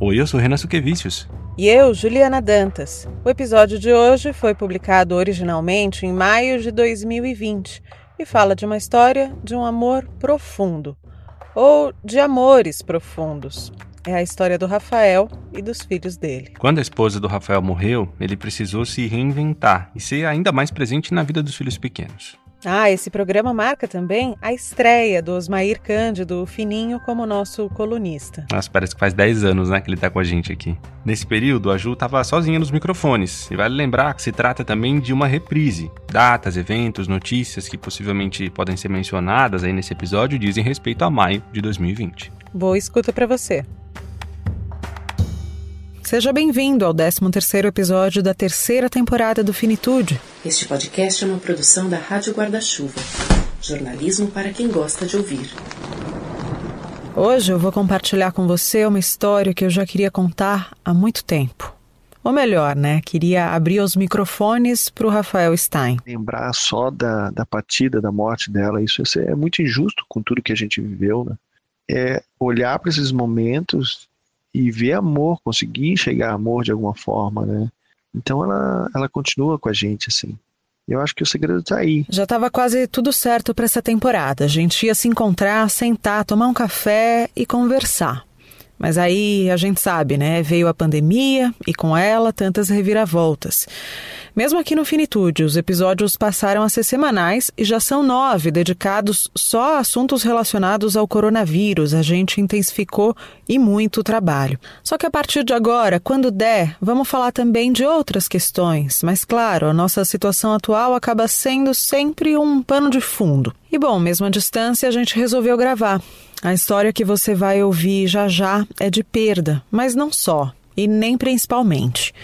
Oi, eu sou Renan Suquevicius. E eu, Juliana Dantas. O episódio de hoje foi publicado originalmente em maio de 2020 e fala de uma história de um amor profundo, ou de amores profundos. É a história do Rafael e dos filhos dele. Quando a esposa do Rafael morreu, ele precisou se reinventar e ser ainda mais presente na vida dos filhos pequenos. Ah, esse programa marca também a estreia do Osmair Cândido Fininho como nosso colunista. Nossa, parece que faz 10 anos, né, que ele tá com a gente aqui. Nesse período, a Ju tava sozinha nos microfones. E vale lembrar que se trata também de uma reprise. Datas, eventos, notícias que possivelmente podem ser mencionadas aí nesse episódio dizem respeito a maio de 2020. Boa escuta para você. Seja bem-vindo ao 13º episódio da terceira temporada do Finitude. Este podcast é uma produção da Rádio Guarda-Chuva. Jornalismo para quem gosta de ouvir. Hoje eu vou compartilhar com você uma história que eu já queria contar há muito tempo. Ou melhor, né? Queria abrir os microfones para o Rafael Stein. Lembrar só da, da partida, da morte dela, isso é muito injusto com tudo que a gente viveu, né? É olhar para esses momentos e ver amor, conseguir enxergar amor de alguma forma, né? Então ela, ela continua com a gente, assim. Eu acho que o segredo tá aí. Já estava quase tudo certo para essa temporada. A gente ia se encontrar, sentar, tomar um café e conversar. Mas aí a gente sabe, né? Veio a pandemia e com ela tantas reviravoltas. Mesmo aqui no Finitude, os episódios passaram a ser semanais e já são nove dedicados só a assuntos relacionados ao coronavírus. A gente intensificou e muito o trabalho. Só que a partir de agora, quando der, vamos falar também de outras questões. Mas claro, a nossa situação atual acaba sendo sempre um pano de fundo. E bom, mesmo à distância, a gente resolveu gravar. A história que você vai ouvir já já é de perda, mas não só, e nem principalmente.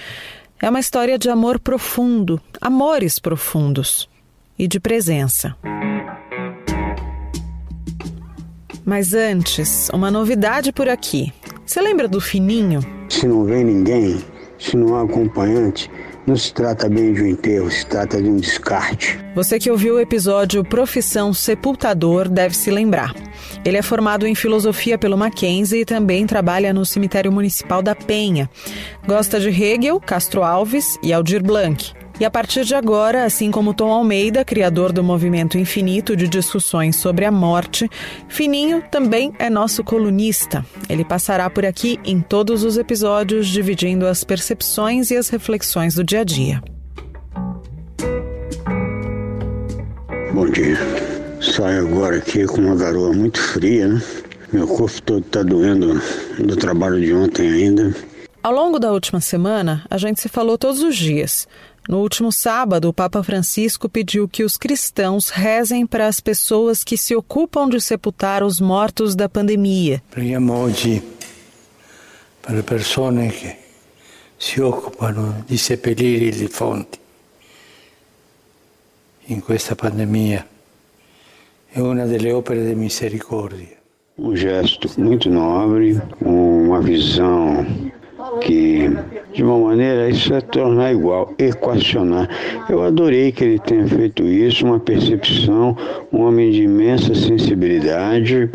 É uma história de amor profundo, amores profundos e de presença. Mas antes, uma novidade por aqui. Você lembra do Fininho? Se não vem ninguém, se não há acompanhante, não se trata bem de um enterro, se trata de um descarte. Você que ouviu o episódio Profissão Sepultador deve se lembrar. Ele é formado em filosofia pelo Mackenzie e também trabalha no Cemitério Municipal da Penha. Gosta de Hegel, Castro Alves e Aldir Blanc. E a partir de agora, assim como Tom Almeida, criador do movimento infinito de discussões sobre a morte, Fininho também é nosso colunista. Ele passará por aqui em todos os episódios, dividindo as percepções e as reflexões do dia a dia. Bom dia. Saio agora aqui com uma garoa muito fria, né? Meu corpo todo está doendo do trabalho de ontem ainda. Ao longo da última semana, a gente se falou todos os dias. No último sábado, o Papa Francisco pediu que os cristãos rezem para as pessoas que se ocupam de sepultar os mortos da pandemia. Preghiamo oggi per le persone che si occupano di seppellire i defunti in questa pandemia. È una delle opere di misericordia. Um gesto muito nobre, uma visão que, de uma maneira, isso é tornar igual, equacionar. Eu adorei que ele tenha feito isso, uma percepção, um homem de imensa sensibilidade,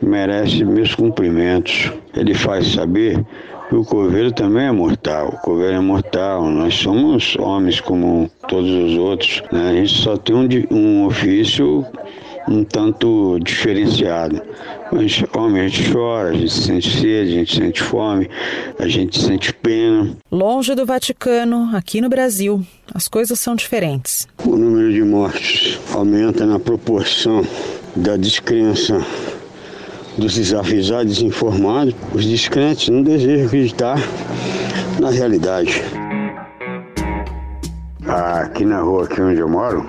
merece meus cumprimentos. Ele faz saber que o coveiro também é mortal, o coveiro é mortal, nós somos homens como todos os outros, né? a gente só tem um, um ofício um tanto diferenciado. Mas, homem, a gente chora, a gente sente sede, a gente sente fome, a gente sente pena. Longe do Vaticano, aqui no Brasil, as coisas são diferentes. O número de mortes aumenta na proporção da descrença dos desavisados desinformados. Os descrentes não desejam acreditar na realidade. Aqui na rua aqui onde eu moro,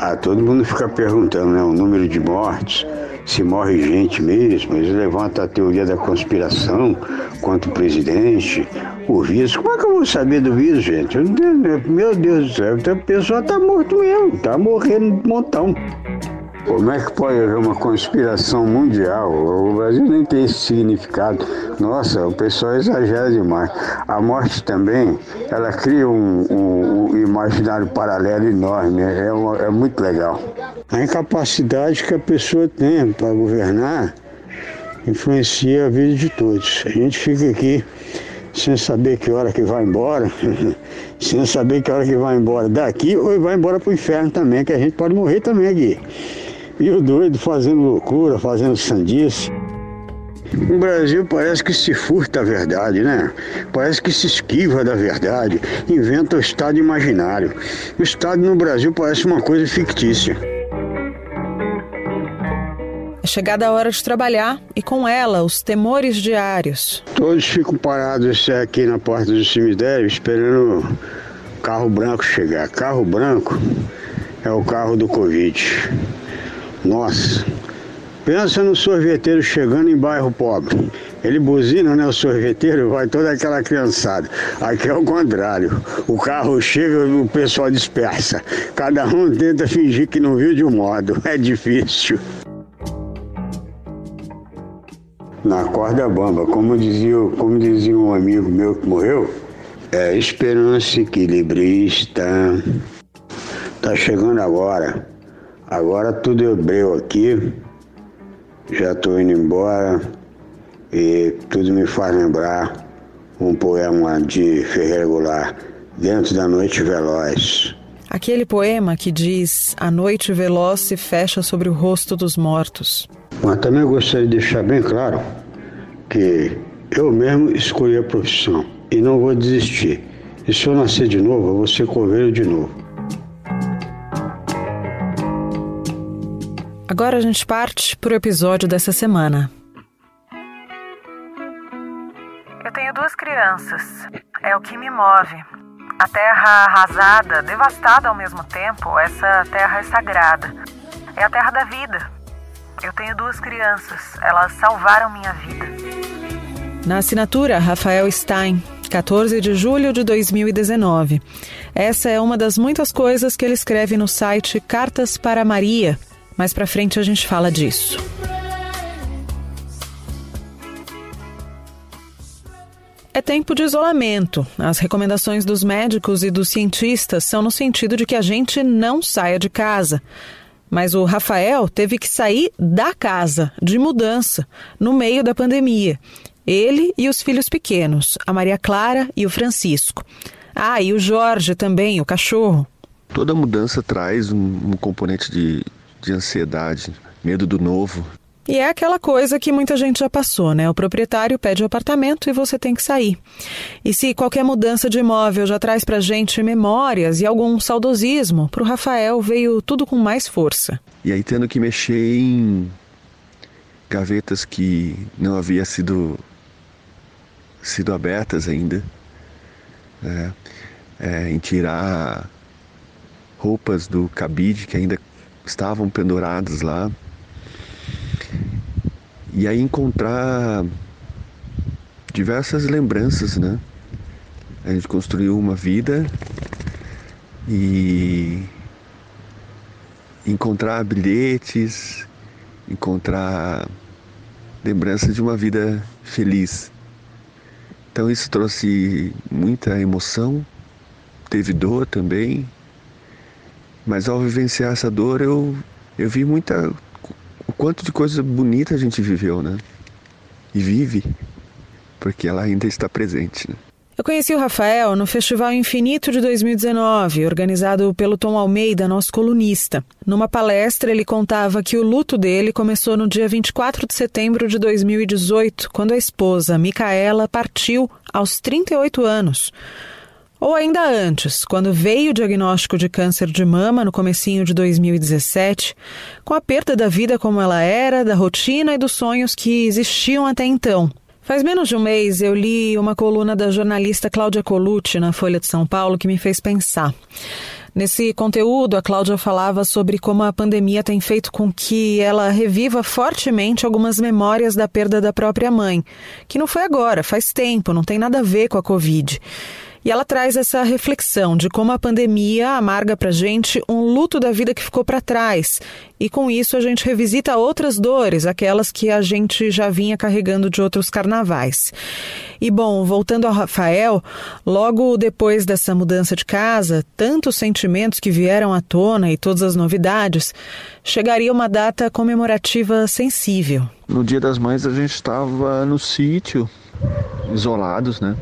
ah, todo mundo fica perguntando, né? O número de mortes, se morre gente mesmo. Eles levantam a teoria da conspiração contra o presidente, o vírus. Como é que eu vou saber do vírus, gente? Meu Deus do céu, a pessoa tá morto mesmo, tá morrendo de montão. Como é que pode haver uma conspiração mundial? O Brasil nem tem esse significado. Nossa, o pessoal exagera demais. A morte também, ela cria um, um, um imaginário paralelo enorme. É, uma, é muito legal. A incapacidade que a pessoa tem para governar influencia a vida de todos. A gente fica aqui sem saber que hora que vai embora, sem saber que hora que vai embora daqui ou vai embora para o inferno também, que a gente pode morrer também aqui. E o doido fazendo loucura, fazendo sandice. O Brasil parece que se furta a verdade, né? Parece que se esquiva da verdade, inventa o Estado imaginário. O Estado no Brasil parece uma coisa fictícia. É chegada a hora de trabalhar e com ela os temores diários. Todos ficam parados aqui na porta do cemitério esperando o carro branco chegar. Carro branco é o carro do Covid. Nossa, pensa no sorveteiro chegando em bairro pobre. Ele buzina, né? O sorveteiro vai toda aquela criançada. Aqui é o contrário. O carro chega e o pessoal dispersa. Cada um tenta fingir que não viu de um modo. É difícil. Na corda bamba, como dizia, como dizia um amigo meu que morreu, é esperança equilibrista. Tá chegando agora. Agora tudo é hebreu aqui. Já tô indo embora e tudo me faz lembrar um poema de Ferreira Goulart, Dentro da Noite Veloz. Aquele poema que diz: A noite veloz se fecha sobre o rosto dos mortos. Mas também gostaria de deixar bem claro que eu mesmo escolhi a profissão e não vou desistir. E se eu nascer de novo, eu vou ser coveiro de novo. Agora a gente parte para o episódio dessa semana. Eu tenho duas crianças. É o que me move. A terra arrasada, devastada ao mesmo tempo, essa terra é sagrada. É a terra da vida. Eu tenho duas crianças. Elas salvaram minha vida. Na assinatura, Rafael Stein, 14 de julho de 2019. Essa é uma das muitas coisas que ele escreve no site Cartas para Maria. Mais para frente a gente fala disso. É tempo de isolamento. As recomendações dos médicos e dos cientistas são no sentido de que a gente não saia de casa. Mas o Rafael teve que sair da casa, de mudança, no meio da pandemia. Ele e os filhos pequenos, a Maria Clara e o Francisco. Ah, e o Jorge também, o cachorro. Toda mudança traz um, um componente de, de ansiedade, medo do novo. E é aquela coisa que muita gente já passou, né? O proprietário pede o apartamento e você tem que sair. E se qualquer mudança de imóvel já traz pra gente memórias e algum saudosismo, pro Rafael veio tudo com mais força. E aí tendo que mexer em gavetas que não havia sido sido abertas ainda, né? é, em tirar roupas do cabide que ainda estavam penduradas lá e aí encontrar diversas lembranças, né? A gente construiu uma vida e encontrar bilhetes, encontrar lembranças de uma vida feliz. Então isso trouxe muita emoção, teve dor também, mas ao vivenciar essa dor eu, eu vi muita o quanto de coisa bonita a gente viveu, né? E vive, porque ela ainda está presente, né? Eu conheci o Rafael no Festival Infinito de 2019, organizado pelo Tom Almeida, nosso colunista. Numa palestra, ele contava que o luto dele começou no dia 24 de setembro de 2018, quando a esposa, Micaela, partiu aos 38 anos. Ou ainda antes, quando veio o diagnóstico de câncer de mama no comecinho de 2017, com a perda da vida como ela era, da rotina e dos sonhos que existiam até então. Faz menos de um mês eu li uma coluna da jornalista Cláudia Colucci na Folha de São Paulo que me fez pensar. Nesse conteúdo, a Cláudia falava sobre como a pandemia tem feito com que ela reviva fortemente algumas memórias da perda da própria mãe, que não foi agora, faz tempo, não tem nada a ver com a Covid. E ela traz essa reflexão de como a pandemia amarga pra gente um luto da vida que ficou para trás. E com isso a gente revisita outras dores, aquelas que a gente já vinha carregando de outros carnavais. E bom, voltando ao Rafael, logo depois dessa mudança de casa, tantos sentimentos que vieram à tona e todas as novidades, chegaria uma data comemorativa sensível. No Dia das Mães a gente estava no sítio, isolados, né?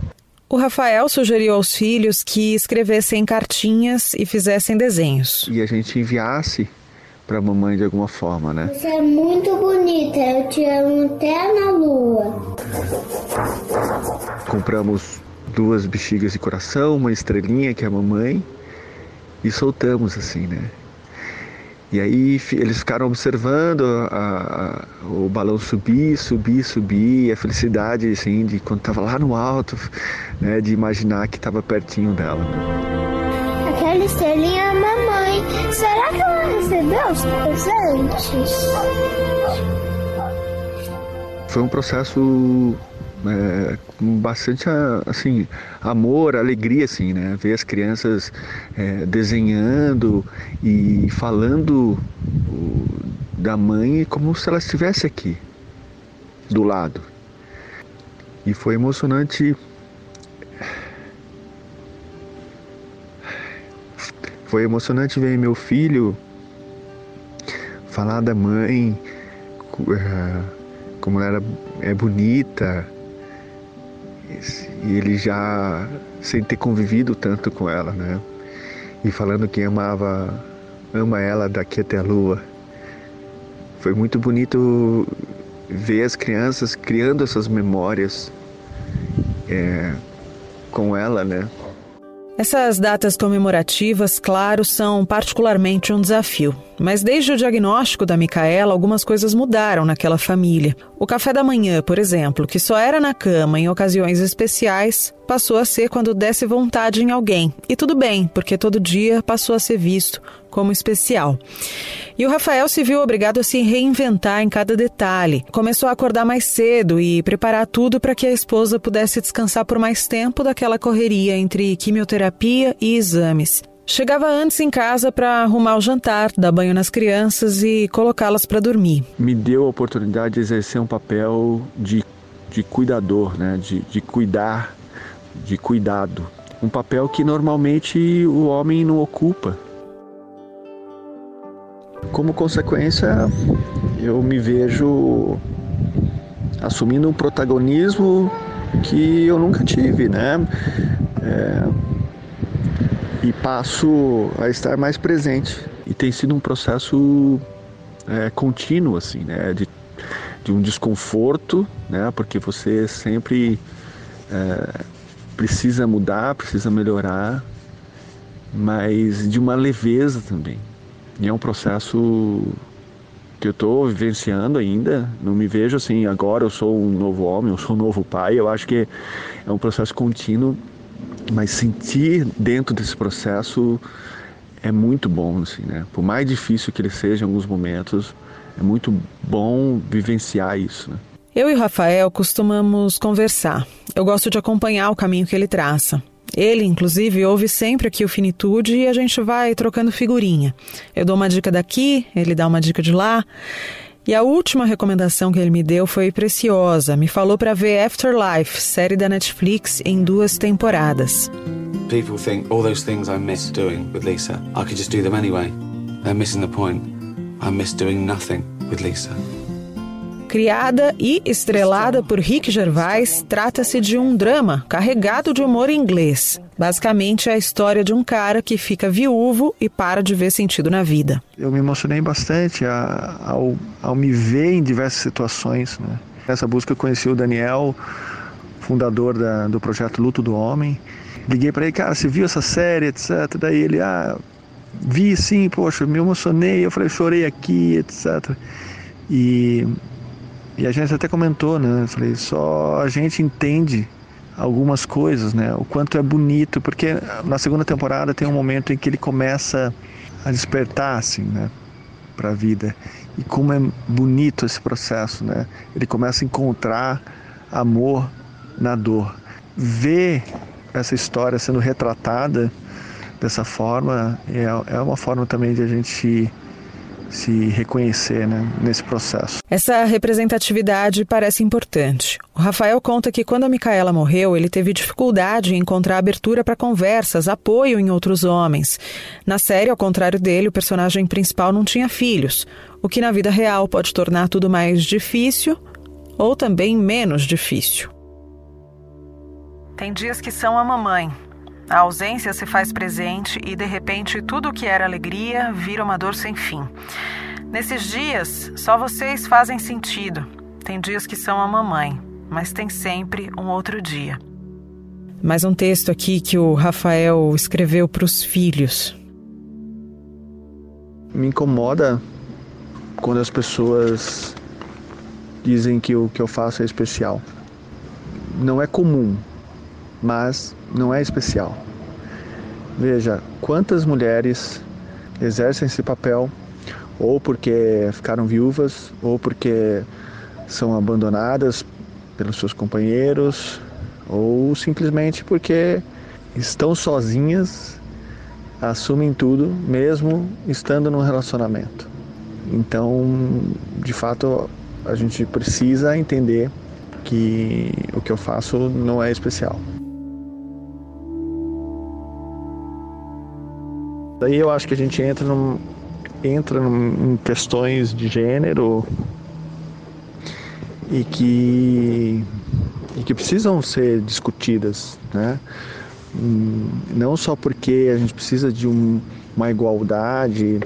O Rafael sugeriu aos filhos que escrevessem cartinhas e fizessem desenhos. E a gente enviasse para a mamãe de alguma forma, né? Você é muito bonita, eu te amo até na lua. Compramos duas bexigas de coração, uma estrelinha que é a mamãe e soltamos assim, né? E aí eles ficaram observando a, a, o balão subir, subir, subir, a felicidade assim de quando estava lá no alto, né, de imaginar que estava pertinho dela. Né? Aquela estrelinha é a mamãe. Será que ela recebeu os presentes? Foi um processo é, com bastante assim amor, alegria assim, né? Ver as crianças é, desenhando e falando da mãe como se ela estivesse aqui do lado. E foi emocionante. Foi emocionante ver meu filho falar da mãe, é, como ela é bonita, e ele já sem ter convivido tanto com ela, né? E falando que amava, ama ela daqui até a lua. Foi muito bonito ver as crianças criando essas memórias é, com ela, né? Essas datas comemorativas, claro, são particularmente um desafio. Mas desde o diagnóstico da Micaela, algumas coisas mudaram naquela família. O café da manhã, por exemplo, que só era na cama em ocasiões especiais, passou a ser quando desse vontade em alguém. E tudo bem, porque todo dia passou a ser visto como especial. E o Rafael se viu obrigado a se reinventar em cada detalhe. Começou a acordar mais cedo e preparar tudo para que a esposa pudesse descansar por mais tempo daquela correria entre quimioterapia e exames. Chegava antes em casa para arrumar o jantar, dar banho nas crianças e colocá-las para dormir. Me deu a oportunidade de exercer um papel de, de cuidador, né? de, de cuidar, de cuidado. Um papel que normalmente o homem não ocupa. Como consequência, eu me vejo assumindo um protagonismo que eu nunca tive, né? É, e passo a estar mais presente. E tem sido um processo é, contínuo, assim, né? De, de um desconforto, né? Porque você sempre é, precisa mudar, precisa melhorar, mas de uma leveza também. E é um processo que eu estou vivenciando ainda. Não me vejo assim, agora eu sou um novo homem, eu sou um novo pai. Eu acho que é um processo contínuo, mas sentir dentro desse processo é muito bom, assim, né? Por mais difícil que ele seja em alguns momentos, é muito bom vivenciar isso, né? Eu e o Rafael costumamos conversar. Eu gosto de acompanhar o caminho que ele traça. Ele, inclusive, ouve sempre aqui o Finitude e a gente vai trocando figurinha. Eu dou uma dica daqui, ele dá uma dica de lá. E a última recomendação que ele me deu foi preciosa. Me falou para ver Afterlife, série da Netflix, em duas temporadas. People think all those things I miss doing with Lisa, I could just do them anyway. They're missing the point. I miss doing nothing with Lisa. Criada e estrelada por Rick Gervais, trata-se de um drama carregado de humor inglês. Basicamente é a história de um cara que fica viúvo e para de ver sentido na vida. Eu me emocionei bastante ao, ao me ver em diversas situações. Né? Nessa busca eu conheci o Daniel, fundador da, do projeto Luto do Homem. Liguei para ele, cara, você viu essa série, etc. Daí ele, ah, vi sim, poxa, me emocionei. Eu falei, chorei aqui, etc. E e a gente até comentou, né? Eu falei, só a gente entende algumas coisas, né? O quanto é bonito, porque na segunda temporada tem um momento em que ele começa a despertar, assim, né? Para a vida. E como é bonito esse processo, né? Ele começa a encontrar amor na dor. Ver essa história sendo retratada dessa forma é, é uma forma também de a gente se reconhecer né, nesse processo. Essa representatividade parece importante. O Rafael conta que quando a Micaela morreu, ele teve dificuldade em encontrar abertura para conversas, apoio em outros homens. Na série, ao contrário dele, o personagem principal não tinha filhos, o que na vida real pode tornar tudo mais difícil ou também menos difícil. Tem dias que são a mamãe. A ausência se faz presente e, de repente, tudo o que era alegria vira uma dor sem fim. Nesses dias, só vocês fazem sentido. Tem dias que são a mamãe, mas tem sempre um outro dia. Mais um texto aqui que o Rafael escreveu para os filhos. Me incomoda quando as pessoas dizem que o que eu faço é especial. Não é comum, mas não é especial. Veja quantas mulheres exercem esse papel ou porque ficaram viúvas ou porque são abandonadas pelos seus companheiros ou simplesmente porque estão sozinhas, assumem tudo, mesmo estando num relacionamento. Então, de fato, a gente precisa entender que o que eu faço não é especial. Daí eu acho que a gente entra, num, entra num, em questões de gênero e que, e que precisam ser discutidas, né? Hum, não só porque a gente precisa de um, uma igualdade,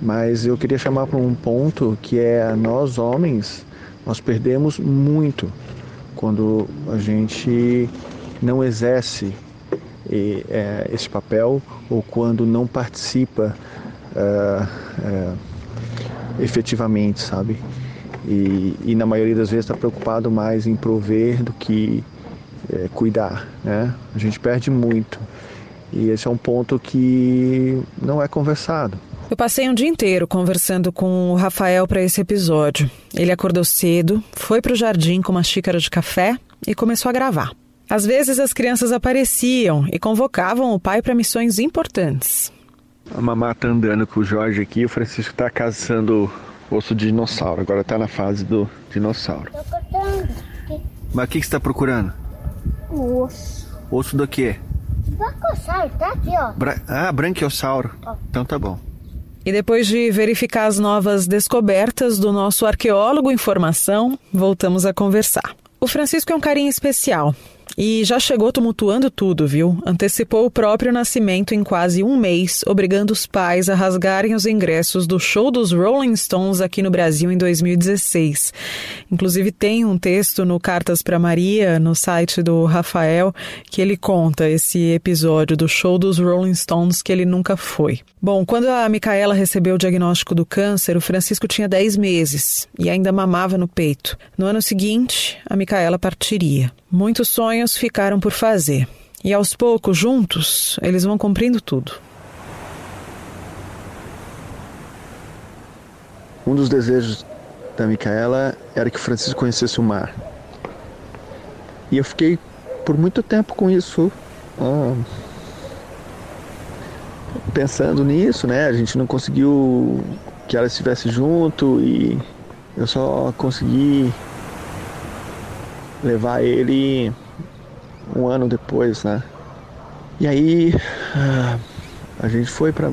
mas eu queria chamar para um ponto que é nós homens nós perdemos muito quando a gente não exerce é, esse papel ou quando não participa é, é, efetivamente, sabe? E, e, na maioria das vezes está preocupado mais em prover do que é, cuidar, né? A gente perde muito. E esse é um ponto que não é conversado. Eu passei um dia inteiro conversando com o Rafael para esse episódio. Ele acordou cedo, foi para o jardim com uma xícara de café e começou a gravar. Às vezes as crianças apareciam e convocavam o pai para missões importantes. A mamá tá andando com o Jorge aqui, o Francisco tá caçando osso de dinossauro. Agora tá na fase do dinossauro. Mas o que, que você tá procurando? O osso. Osso do quê? Brancossauro, tá aqui, ó. Bra ah, branquiossauro. Então tá bom. E depois de verificar as novas descobertas do nosso arqueólogo em formação, voltamos a conversar. O Francisco é um carinho especial. E já chegou tumultuando tudo, viu? Antecipou o próprio nascimento em quase um mês, obrigando os pais a rasgarem os ingressos do show dos Rolling Stones aqui no Brasil em 2016. Inclusive, tem um texto no Cartas para Maria, no site do Rafael, que ele conta esse episódio do show dos Rolling Stones que ele nunca foi. Bom, quando a Micaela recebeu o diagnóstico do câncer, o Francisco tinha 10 meses e ainda mamava no peito. No ano seguinte, a Micaela partiria. Muitos sonhos ficaram por fazer. E aos poucos, juntos, eles vão cumprindo tudo. Um dos desejos da Micaela era que Francisco conhecesse o mar. E eu fiquei por muito tempo com isso, ah, pensando nisso, né? A gente não conseguiu que ela estivesse junto e eu só consegui levar ele um ano depois, né? E aí ah, a gente foi para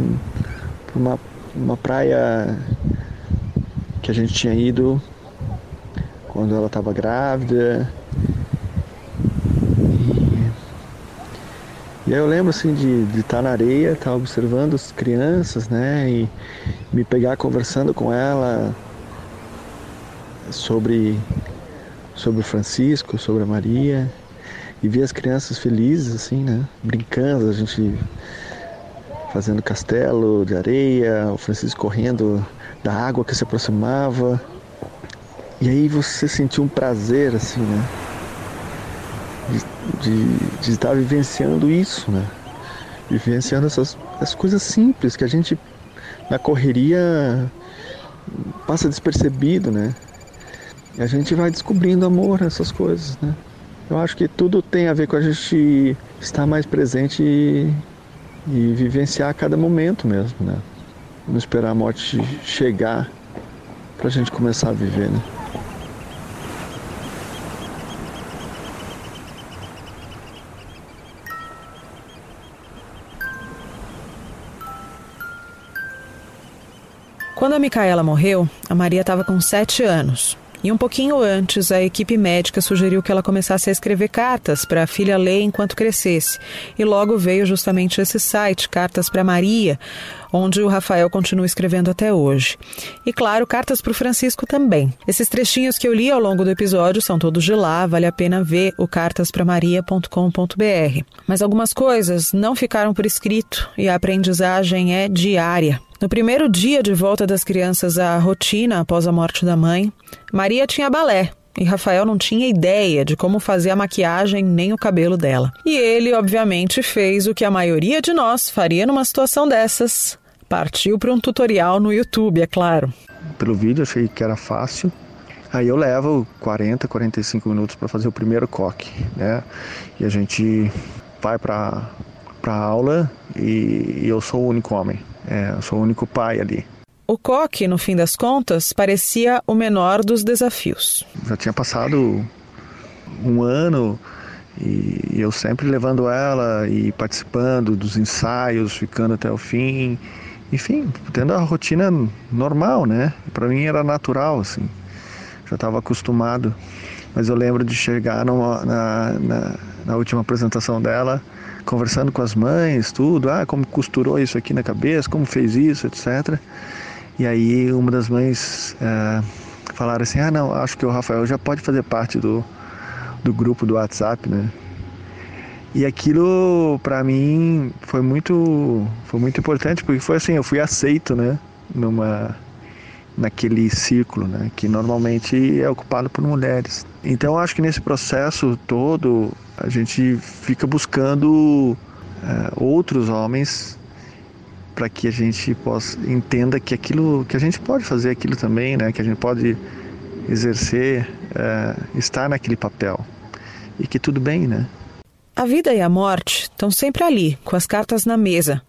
uma, uma praia que a gente tinha ido quando ela estava grávida. E, aí eu lembro assim de, de estar na areia, estar observando as crianças, né? E me pegar conversando com ela sobre sobre o Francisco, sobre a Maria e ver as crianças felizes assim, né? Brincando, a gente fazendo castelo de areia, o Francisco correndo da água que se aproximava. E aí você sentiu um prazer assim, né? De, de, de estar vivenciando isso, né? Vivenciando essas, essas coisas simples que a gente na correria passa despercebido, né? E a gente vai descobrindo amor, essas coisas, né? Eu acho que tudo tem a ver com a gente estar mais presente e, e vivenciar cada momento mesmo, né? Não esperar a morte chegar para a gente começar a viver, né? Quando a Micaela morreu, a Maria estava com 7 anos. E um pouquinho antes, a equipe médica sugeriu que ela começasse a escrever cartas para a filha ler enquanto crescesse. E logo veio justamente esse site, Cartas para Maria, onde o Rafael continua escrevendo até hoje. E claro, cartas para o Francisco também. Esses trechinhos que eu li ao longo do episódio são todos de lá, vale a pena ver o cartaspramaria.com.br. Mas algumas coisas não ficaram por escrito e a aprendizagem é diária. No primeiro dia de volta das crianças à rotina após a morte da mãe, Maria tinha balé e Rafael não tinha ideia de como fazer a maquiagem nem o cabelo dela. E ele, obviamente, fez o que a maioria de nós faria numa situação dessas. Partiu para um tutorial no YouTube, é claro. Pelo vídeo achei que era fácil. Aí eu levo 40, 45 minutos para fazer o primeiro coque, né? E a gente vai para para aula e eu sou o único homem. É, eu sou o único pai ali. O coque, no fim das contas, parecia o menor dos desafios. Já tinha passado um ano e eu sempre levando ela e participando dos ensaios, ficando até o fim. Enfim, tendo a rotina normal, né? Para mim era natural, assim. Já estava acostumado. Mas eu lembro de chegar numa, na, na, na última apresentação dela conversando com as mães, tudo, ah, como costurou isso aqui na cabeça, como fez isso, etc. E aí uma das mães é, falaram assim, ah não, acho que o Rafael já pode fazer parte do, do grupo do WhatsApp, né? E aquilo para mim foi muito foi muito importante porque foi assim, eu fui aceito, né, numa naquele círculo, né, que normalmente é ocupado por mulheres. Então acho que nesse processo todo a gente fica buscando é, outros homens para que a gente possa entenda que aquilo que a gente pode fazer aquilo também, né, que a gente pode exercer, é, estar naquele papel e que tudo bem, né? A vida e a morte estão sempre ali, com as cartas na mesa.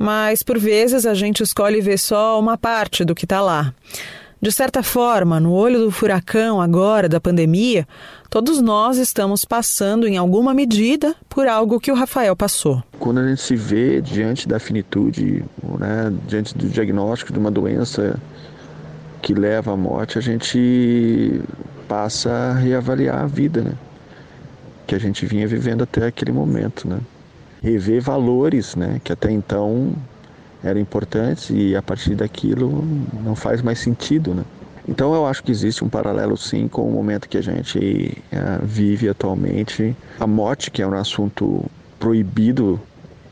Mas por vezes a gente escolhe ver só uma parte do que está lá. De certa forma, no olho do furacão agora da pandemia, todos nós estamos passando em alguma medida por algo que o Rafael passou. Quando a gente se vê diante da finitude, né, diante do diagnóstico de uma doença que leva à morte, a gente passa a reavaliar a vida, né? Que a gente vinha vivendo até aquele momento, né? Rever valores, né, que até então eram importantes e a partir daquilo não faz mais sentido, né? Então eu acho que existe um paralelo sim com o momento que a gente uh, vive atualmente. A morte, que é um assunto proibido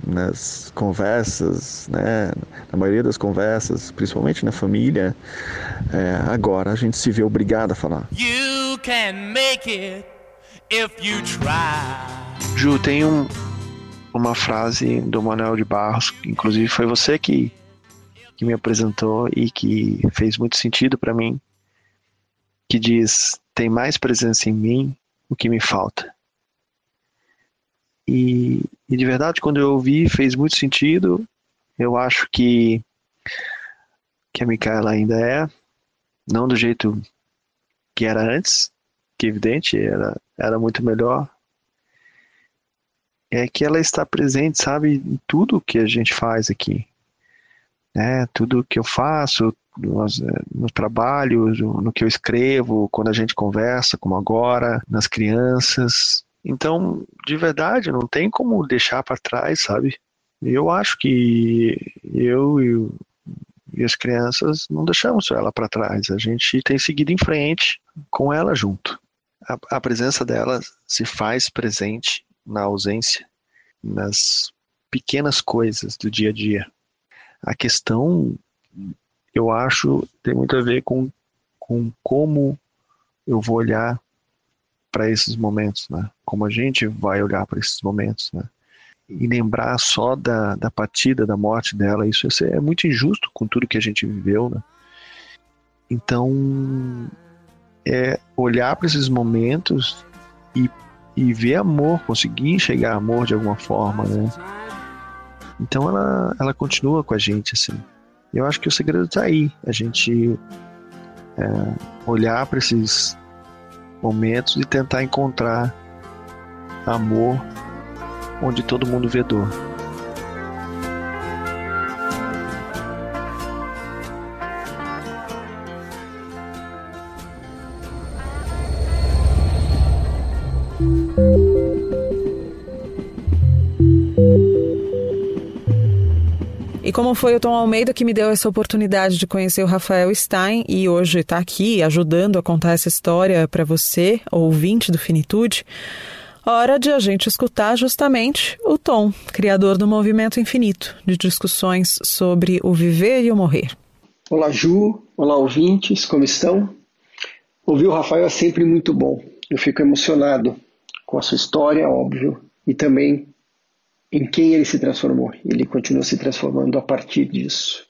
nas conversas, né? na maioria das conversas, principalmente na família, é, agora a gente se vê obrigado a falar. Ju, tem um, uma frase do Manuel de Barros, inclusive foi você que, que me apresentou e que fez muito sentido para mim, que diz: tem mais presença em mim o que me falta. E, e de verdade, quando eu ouvi, fez muito sentido. Eu acho que que a Micaela ainda é, não do jeito que era antes, que evidente era era muito melhor, é que ela está presente, sabe, em tudo que a gente faz aqui. Né? Tudo que eu faço, no, eh, no trabalho, no que eu escrevo, quando a gente conversa, como agora, nas crianças. Então, de verdade, não tem como deixar para trás, sabe? Eu acho que eu e, e as crianças não deixamos ela para trás. A gente tem seguido em frente com ela junto. A, a presença dela se faz presente na ausência, nas pequenas coisas do dia a dia. A questão, eu acho, tem muito a ver com, com como eu vou olhar para esses momentos, né? Como a gente vai olhar para esses momentos, né? E lembrar só da, da partida, da morte dela, isso é muito injusto com tudo que a gente viveu, né? Então, é olhar para esses momentos e e ver amor, conseguir enxergar amor de alguma forma, né? Então ela, ela continua com a gente, assim. Eu acho que o segredo está aí, a gente é, olhar para esses momentos e tentar encontrar amor onde todo mundo vê dor. E como foi o Tom Almeida que me deu essa oportunidade de conhecer o Rafael Stein e hoje está aqui ajudando a contar essa história para você, ouvinte do Finitude, hora de a gente escutar justamente o Tom, criador do Movimento Infinito, de discussões sobre o viver e o morrer. Olá, Ju. Olá, ouvintes, como estão? Ouvir o Rafael é sempre muito bom. Eu fico emocionado com a sua história, óbvio, e também em quem ele se transformou. Ele continua se transformando a partir disso.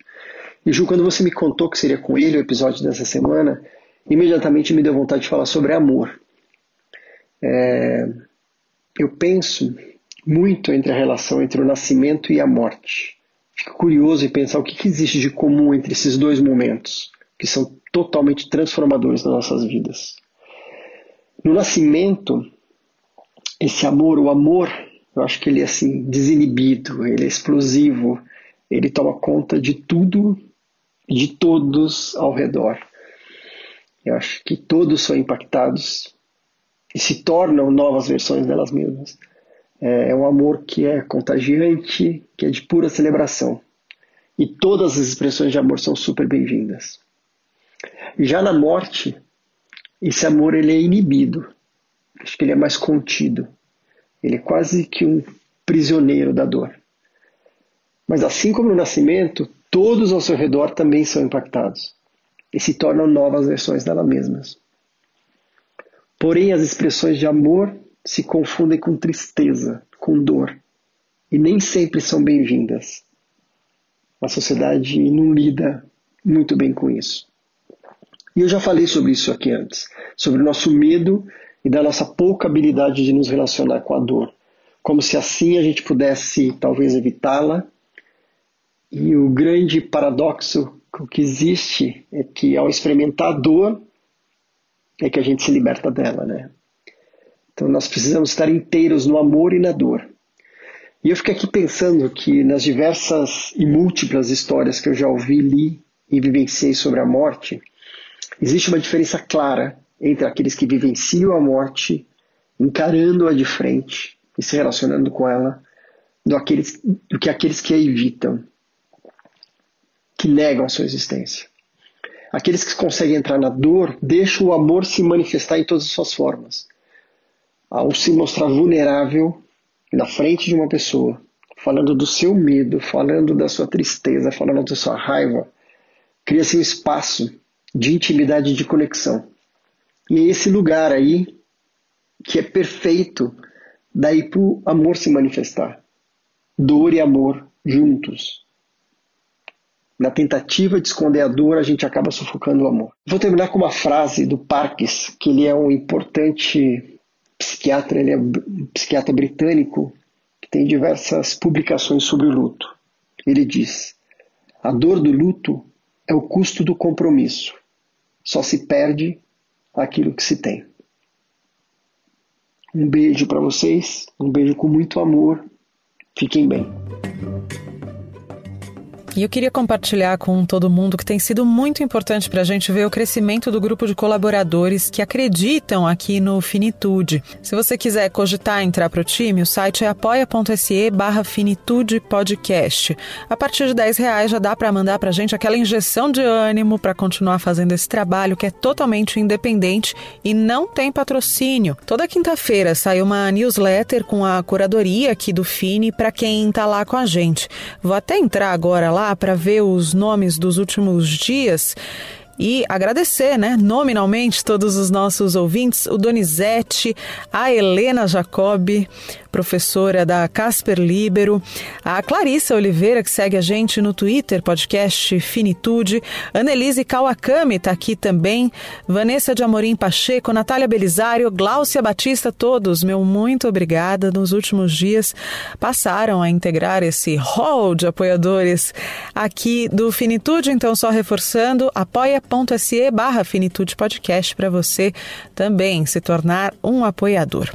E Ju, quando você me contou que seria com ele o episódio dessa semana, imediatamente me deu vontade de falar sobre amor. É, eu penso muito entre a relação entre o nascimento e a morte. Fico curioso em pensar o que, que existe de comum entre esses dois momentos, que são totalmente transformadores nas nossas vidas. No nascimento, esse amor, o amor eu acho que ele é assim, desinibido, ele é explosivo, ele toma conta de tudo de todos ao redor. Eu acho que todos são impactados e se tornam novas versões delas mesmas. É, é um amor que é contagiante, que é de pura celebração. E todas as expressões de amor são super bem-vindas. Já na morte, esse amor ele é inibido. Acho que ele é mais contido. Ele é quase que um prisioneiro da dor. Mas assim como no nascimento, todos ao seu redor também são impactados e se tornam novas versões dela mesmas. Porém, as expressões de amor se confundem com tristeza, com dor, e nem sempre são bem-vindas. A sociedade não lida muito bem com isso. E eu já falei sobre isso aqui antes, sobre o nosso medo e da nossa pouca habilidade de nos relacionar com a dor, como se assim a gente pudesse talvez evitá-la. E o grande paradoxo que existe é que ao experimentar a dor é que a gente se liberta dela, né? Então nós precisamos estar inteiros no amor e na dor. E eu fiquei aqui pensando que nas diversas e múltiplas histórias que eu já ouvi, li e vivenciei sobre a morte, existe uma diferença clara entre aqueles que vivenciam a morte, encarando-a de frente e se relacionando com ela, do, aqueles, do que aqueles que a evitam, que negam a sua existência. Aqueles que conseguem entrar na dor deixam o amor se manifestar em todas as suas formas. Ao se mostrar vulnerável na frente de uma pessoa, falando do seu medo, falando da sua tristeza, falando da sua raiva, cria-se um espaço de intimidade e de conexão. E é esse lugar aí que é perfeito daí para o amor se manifestar. Dor e amor juntos. Na tentativa de esconder a dor, a gente acaba sufocando o amor. Vou terminar com uma frase do Parkes, que ele é um importante psiquiatra, ele é um psiquiatra britânico que tem diversas publicações sobre o luto. Ele diz: A dor do luto é o custo do compromisso. Só se perde aquilo que se tem. Um beijo para vocês, um beijo com muito amor. Fiquem bem. E eu queria compartilhar com todo mundo que tem sido muito importante para a gente ver o crescimento do grupo de colaboradores que acreditam aqui no Finitude. Se você quiser cogitar entrar para o time, o site é apoia.se barra Finitude Podcast. A partir de 10 reais já dá para mandar para a gente aquela injeção de ânimo para continuar fazendo esse trabalho que é totalmente independente e não tem patrocínio. Toda quinta-feira sai uma newsletter com a curadoria aqui do Fini para quem está lá com a gente. Vou até entrar agora lá para ver os nomes dos últimos dias e agradecer, né, nominalmente todos os nossos ouvintes, o Donizete, a Helena Jacobi, professora da Casper Libero, a Clarissa Oliveira, que segue a gente no Twitter, podcast Finitude, Annelise Kawakami está aqui também, Vanessa de Amorim Pacheco, Natália Belisário, Gláucia Batista, todos, meu muito obrigada. Nos últimos dias passaram a integrar esse hall de apoiadores aqui do Finitude, então só reforçando, apoia.se barra Finitude Podcast para você também se tornar um apoiador.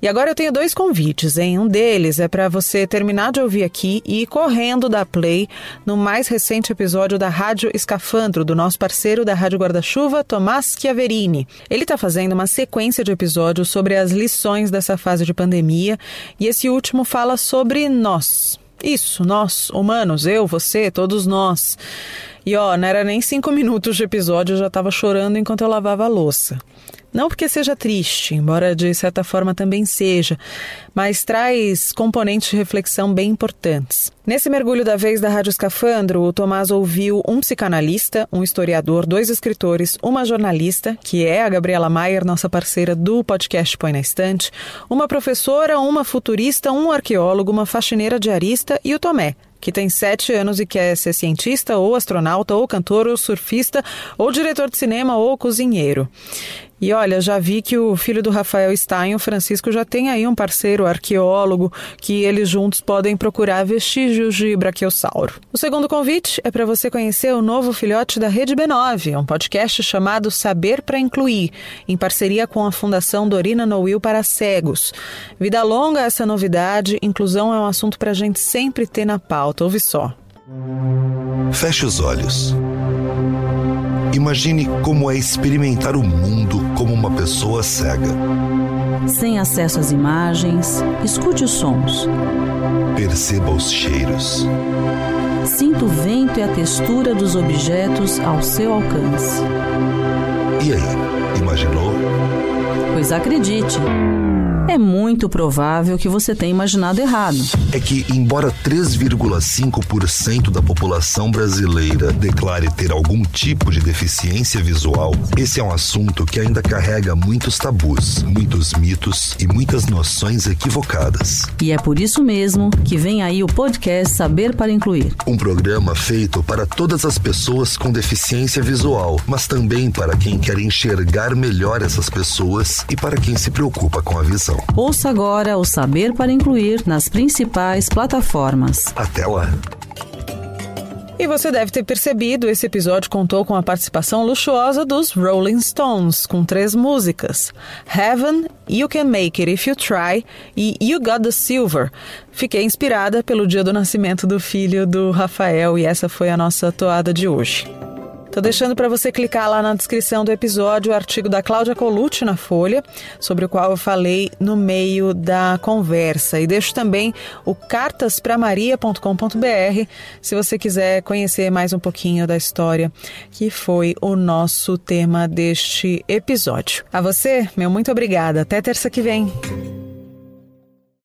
E agora eu tenho dois convites hein? Um deles é para você terminar de ouvir aqui e ir correndo da Play no mais recente episódio da Rádio Escafandro, do nosso parceiro da Rádio Guarda-Chuva, Tomás Chiaverini. Ele está fazendo uma sequência de episódios sobre as lições dessa fase de pandemia e esse último fala sobre nós. Isso, nós, humanos, eu, você, todos nós. E ó, não era nem cinco minutos de episódio, eu já estava chorando enquanto eu lavava a louça. Não porque seja triste, embora de certa forma também seja, mas traz componentes de reflexão bem importantes. Nesse mergulho da vez da Rádio Escafandro, o Tomás ouviu um psicanalista, um historiador, dois escritores, uma jornalista, que é a Gabriela Maier, nossa parceira do podcast Põe na Estante, uma professora, uma futurista, um arqueólogo, uma faxineira diarista e o Tomé, que tem sete anos e quer ser cientista, ou astronauta, ou cantor, ou surfista, ou diretor de cinema, ou cozinheiro. E olha, já vi que o filho do Rafael Stein, o Francisco, já tem aí um parceiro arqueólogo que eles juntos podem procurar vestígios de braquiossauro. O segundo convite é para você conhecer o novo filhote da Rede B9, um podcast chamado Saber para Incluir, em parceria com a Fundação Dorina Noil para Cegos. Vida longa essa novidade, inclusão é um assunto para a gente sempre ter na pauta. Ouve só. Feche os olhos. Imagine como é experimentar o mundo como uma pessoa cega. Sem acesso às imagens, escute os sons. Perceba os cheiros. Sinta o vento e a textura dos objetos ao seu alcance. E aí, imaginou? Pois acredite é muito provável que você tenha imaginado errado. É que, embora 3,5% da população brasileira declare ter algum tipo de deficiência visual, esse é um assunto que ainda carrega muitos tabus, muitos mitos e muitas noções equivocadas. E é por isso mesmo que vem aí o podcast Saber para Incluir um programa feito para todas as pessoas com deficiência visual, mas também para quem quer enxergar melhor essas pessoas e para quem se preocupa com a visão. Ouça agora o Saber para Incluir nas principais plataformas. Até lá! E você deve ter percebido, esse episódio contou com a participação luxuosa dos Rolling Stones, com três músicas: Heaven, You Can Make It If You Try e You Got the Silver. Fiquei inspirada pelo dia do nascimento do filho do Rafael e essa foi a nossa toada de hoje. Tô deixando para você clicar lá na descrição do episódio o artigo da Cláudia Colucci na Folha, sobre o qual eu falei no meio da conversa. E deixo também o cartaspramaria.com.br se você quiser conhecer mais um pouquinho da história que foi o nosso tema deste episódio. A você, meu muito obrigada. Até terça que vem.